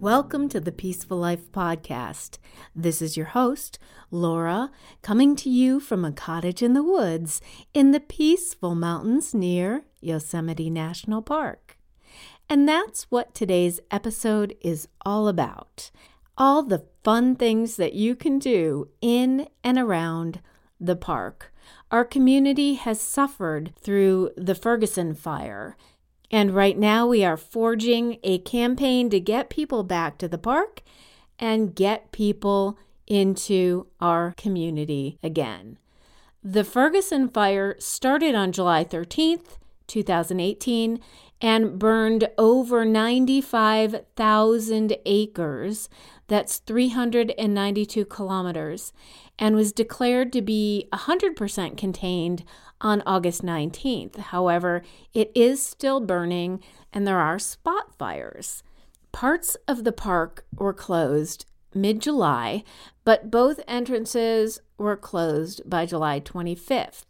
Welcome to the Peaceful Life Podcast. This is your host, Laura, coming to you from a cottage in the woods in the peaceful mountains near Yosemite National Park. And that's what today's episode is all about all the fun things that you can do in and around the park. Our community has suffered through the Ferguson fire and right now, we are forging a campaign to get people back to the park and get people into our community again. The Ferguson fire started on July 13th, 2018, and burned over 95,000 acres. That's 392 kilometers, and was declared to be 100% contained on August 19th. However, it is still burning and there are spot fires. Parts of the park were closed mid July, but both entrances were closed by July 25th.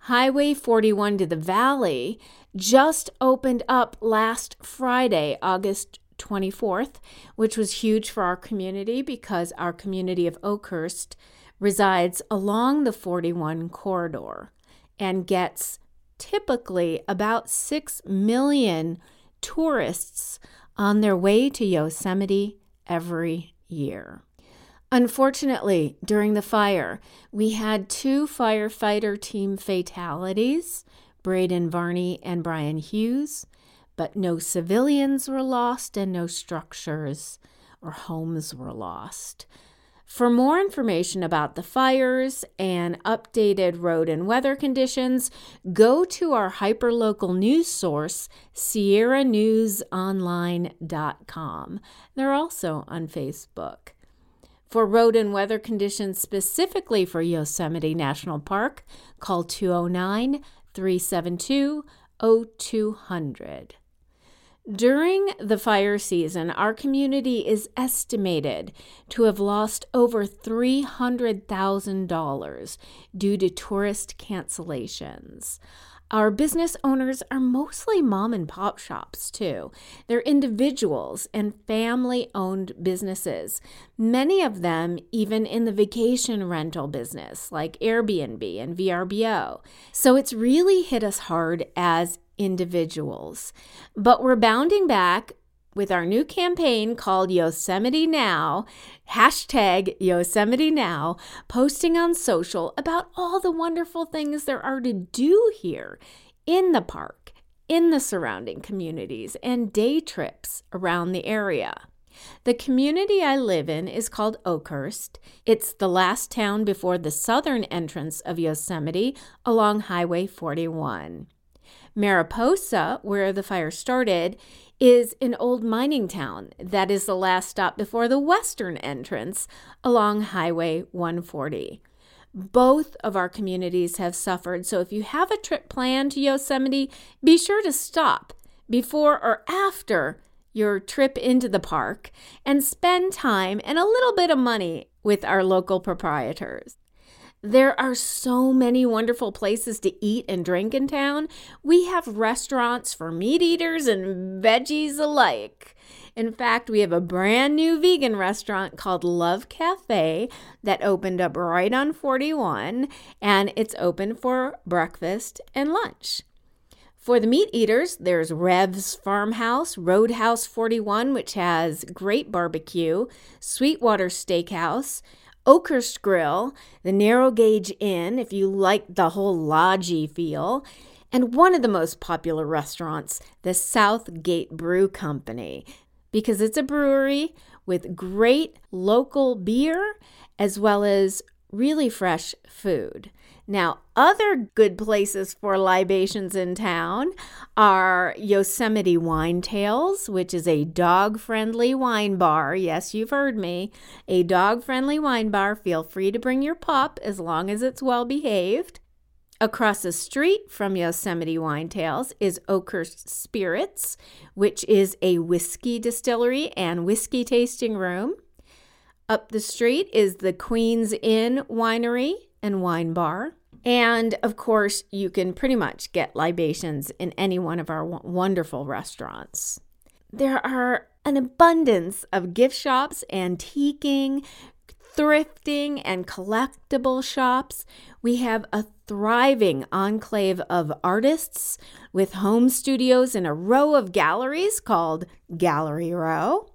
Highway 41 to the valley just opened up last Friday, August 24th, which was huge for our community because our community of Oakhurst resides along the 41 corridor and gets typically about 6 million tourists on their way to Yosemite every year. Unfortunately, during the fire, we had two firefighter team fatalities Braden Varney and Brian Hughes, but no civilians were lost and no structures or homes were lost. For more information about the fires and updated road and weather conditions, go to our hyperlocal news source, sierranewsonline.com. They're also on Facebook. For road and weather conditions specifically for Yosemite National Park, call 209 372 0200. During the fire season, our community is estimated to have lost over $300,000 due to tourist cancellations. Our business owners are mostly mom and pop shops, too. They're individuals and family owned businesses, many of them even in the vacation rental business, like Airbnb and VRBO. So it's really hit us hard as individuals. But we're bounding back with our new campaign called Yosemite Now, hashtag Yosemite Now, posting on social about all the wonderful things there are to do here in the park, in the surrounding communities, and day trips around the area. The community I live in is called Oakhurst. It's the last town before the southern entrance of Yosemite along Highway 41. Mariposa, where the fire started, is an old mining town that is the last stop before the western entrance along Highway 140. Both of our communities have suffered, so if you have a trip planned to Yosemite, be sure to stop before or after your trip into the park and spend time and a little bit of money with our local proprietors. There are so many wonderful places to eat and drink in town. We have restaurants for meat eaters and veggies alike. In fact, we have a brand new vegan restaurant called Love Cafe that opened up right on 41, and it's open for breakfast and lunch. For the meat eaters, there's Rev's Farmhouse, Roadhouse 41, which has great barbecue, Sweetwater Steakhouse, Oakhurst Grill, the Narrow Gauge Inn, if you like the whole lodgy feel, and one of the most popular restaurants, the Southgate Brew Company, because it's a brewery with great local beer as well as really fresh food. Now, other good places for libations in town are Yosemite Wine Tails, which is a dog friendly wine bar. Yes, you've heard me. A dog friendly wine bar. Feel free to bring your pup as long as it's well behaved. Across the street from Yosemite Wine Tails is Oakhurst Spirits, which is a whiskey distillery and whiskey tasting room. Up the street is the Queen's Inn Winery and Wine Bar. And of course, you can pretty much get libations in any one of our wonderful restaurants. There are an abundance of gift shops, antiquing, thrifting, and collectible shops. We have a thriving enclave of artists with home studios in a row of galleries called Gallery Row.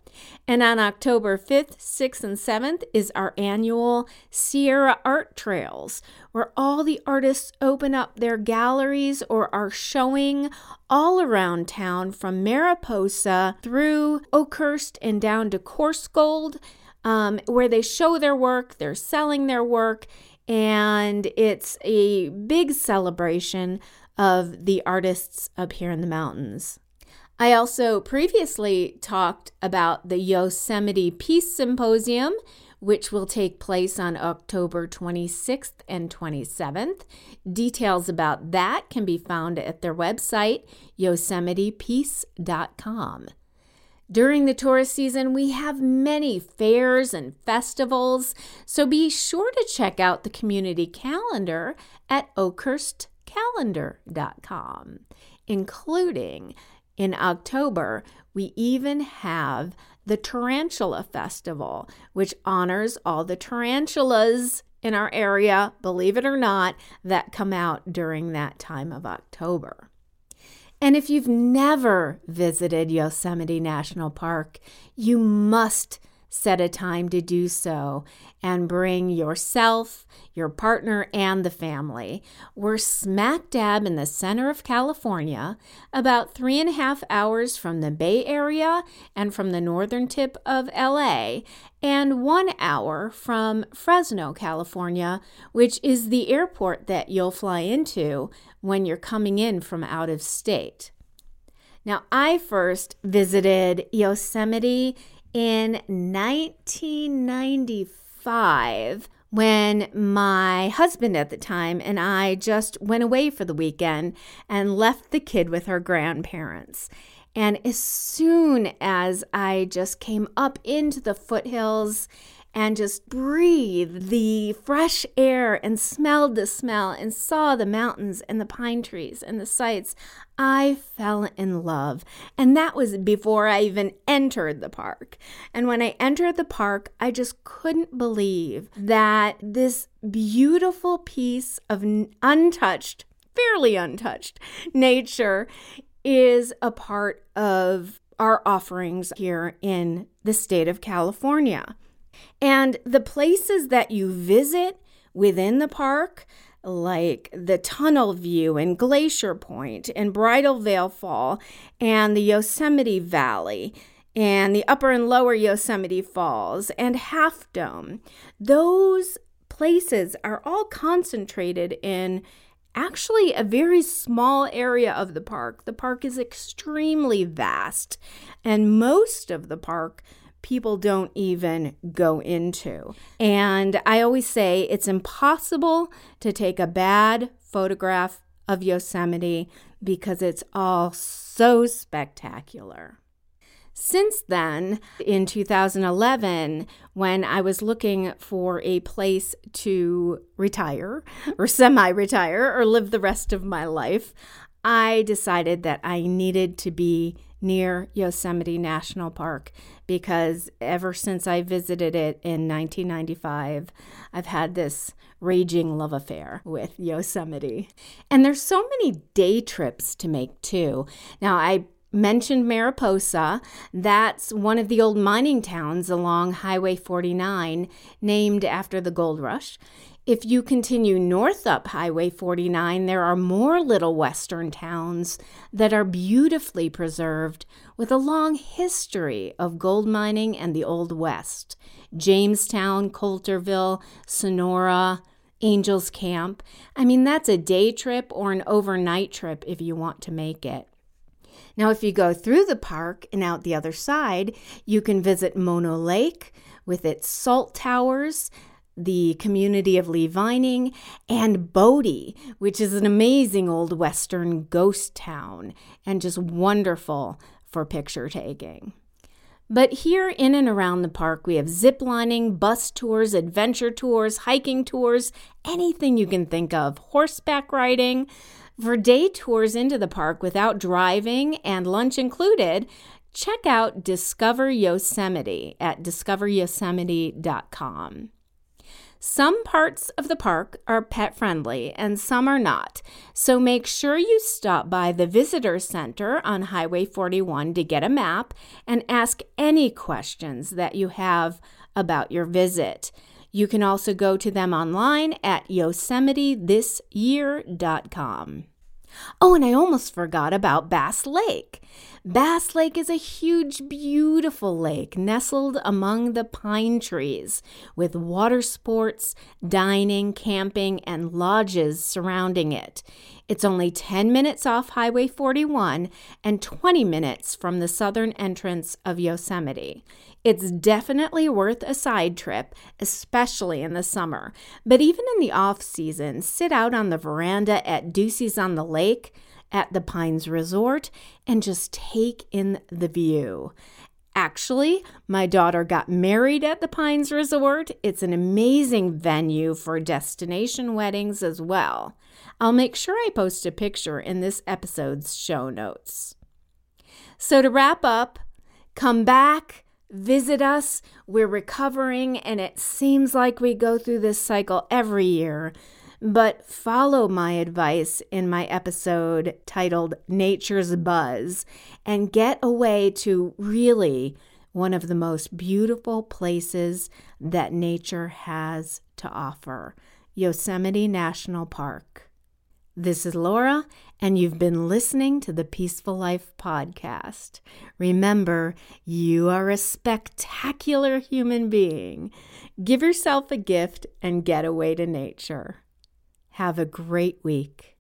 And on October 5th, 6th, and 7th is our annual Sierra Art Trails, where all the artists open up their galleries or are showing all around town from Mariposa through Oakhurst and down to Coarsegold, um, where they show their work, they're selling their work, and it's a big celebration of the artists up here in the mountains. I also previously talked about the Yosemite Peace Symposium, which will take place on October 26th and 27th. Details about that can be found at their website, yosemitepeace.com. During the tourist season, we have many fairs and festivals, so be sure to check out the community calendar at oakhurstcalendar.com, including in October, we even have the Tarantula Festival, which honors all the tarantulas in our area, believe it or not, that come out during that time of October. And if you've never visited Yosemite National Park, you must set a time to do so and bring yourself, your partner, and the family. We're smack dab in the center of California, about three and a half hours from the Bay Area and from the northern tip of LA, and one hour from Fresno, California, which is the airport that you'll fly into when you're coming in from out of state. Now, I first visited Yosemite in 1995 when my husband at the time and I just went away for the weekend and left the kid with her grandparents. And as soon as I just came up into the foothills and just breathed the fresh air and smelled the smell and saw the mountains and the pine trees and the sights, I fell in love. And that was before I even entered the park. And when I entered the park, I just couldn't believe that this beautiful piece of untouched, fairly untouched nature is a part of our offerings here in the state of California. And the places that you visit within the park, like the Tunnel View and Glacier Point and Bridal Veil Fall and the Yosemite Valley and the Upper and Lower Yosemite Falls and Half Dome, those places are all concentrated in actually a very small area of the park. The park is extremely vast, and most of the park people don't even go into. And I always say it's impossible to take a bad photograph of Yosemite because it's all so spectacular. Since then, in 2011, when I was looking for a place to retire or semi retire or live the rest of my life, I decided that I needed to be near Yosemite National Park because ever since I visited it in 1995, I've had this raging love affair with Yosemite. And there's so many day trips to make too. Now, I mentioned Mariposa. That's one of the old mining towns along Highway 49, named after the gold rush. If you continue north up Highway 49, there are more little western towns that are beautifully preserved with a long history of gold mining and the Old West. Jamestown, Coulterville, Sonora, Angels Camp. I mean, that's a day trip or an overnight trip if you want to make it. Now, if you go through the park and out the other side, you can visit Mono Lake with its salt towers, the community of Lee Vining, and Bodie, which is an amazing old Western ghost town and just wonderful for picture taking. But here in and around the park, we have zip lining, bus tours, adventure tours, hiking tours, anything you can think of, horseback riding. For day tours into the park without driving and lunch included, check out Discover Yosemite at discoveryosemite.com. Some parts of the park are pet friendly and some are not, so make sure you stop by the Visitor Center on Highway 41 to get a map and ask any questions that you have about your visit. You can also go to them online at yosemiteThisYear.com. Oh, and I almost forgot about Bass Lake. Bass Lake is a huge, beautiful lake nestled among the pine trees with water sports, dining, camping, and lodges surrounding it. It's only 10 minutes off Highway 41 and 20 minutes from the southern entrance of Yosemite. It's definitely worth a side trip, especially in the summer. But even in the off season, sit out on the veranda at Ducey's on the Lake at the Pines Resort and just take in the view. Actually, my daughter got married at the Pines Resort. It's an amazing venue for destination weddings as well. I'll make sure I post a picture in this episode's show notes. So, to wrap up, come back visit us. We're recovering, and it seems like we go through this cycle every year. But follow my advice in my episode titled Nature's Buzz and get away to really one of the most beautiful places that nature has to offer Yosemite National Park. This is Laura, and you've been listening to the Peaceful Life podcast. Remember, you are a spectacular human being. Give yourself a gift and get away to nature. Have a great week.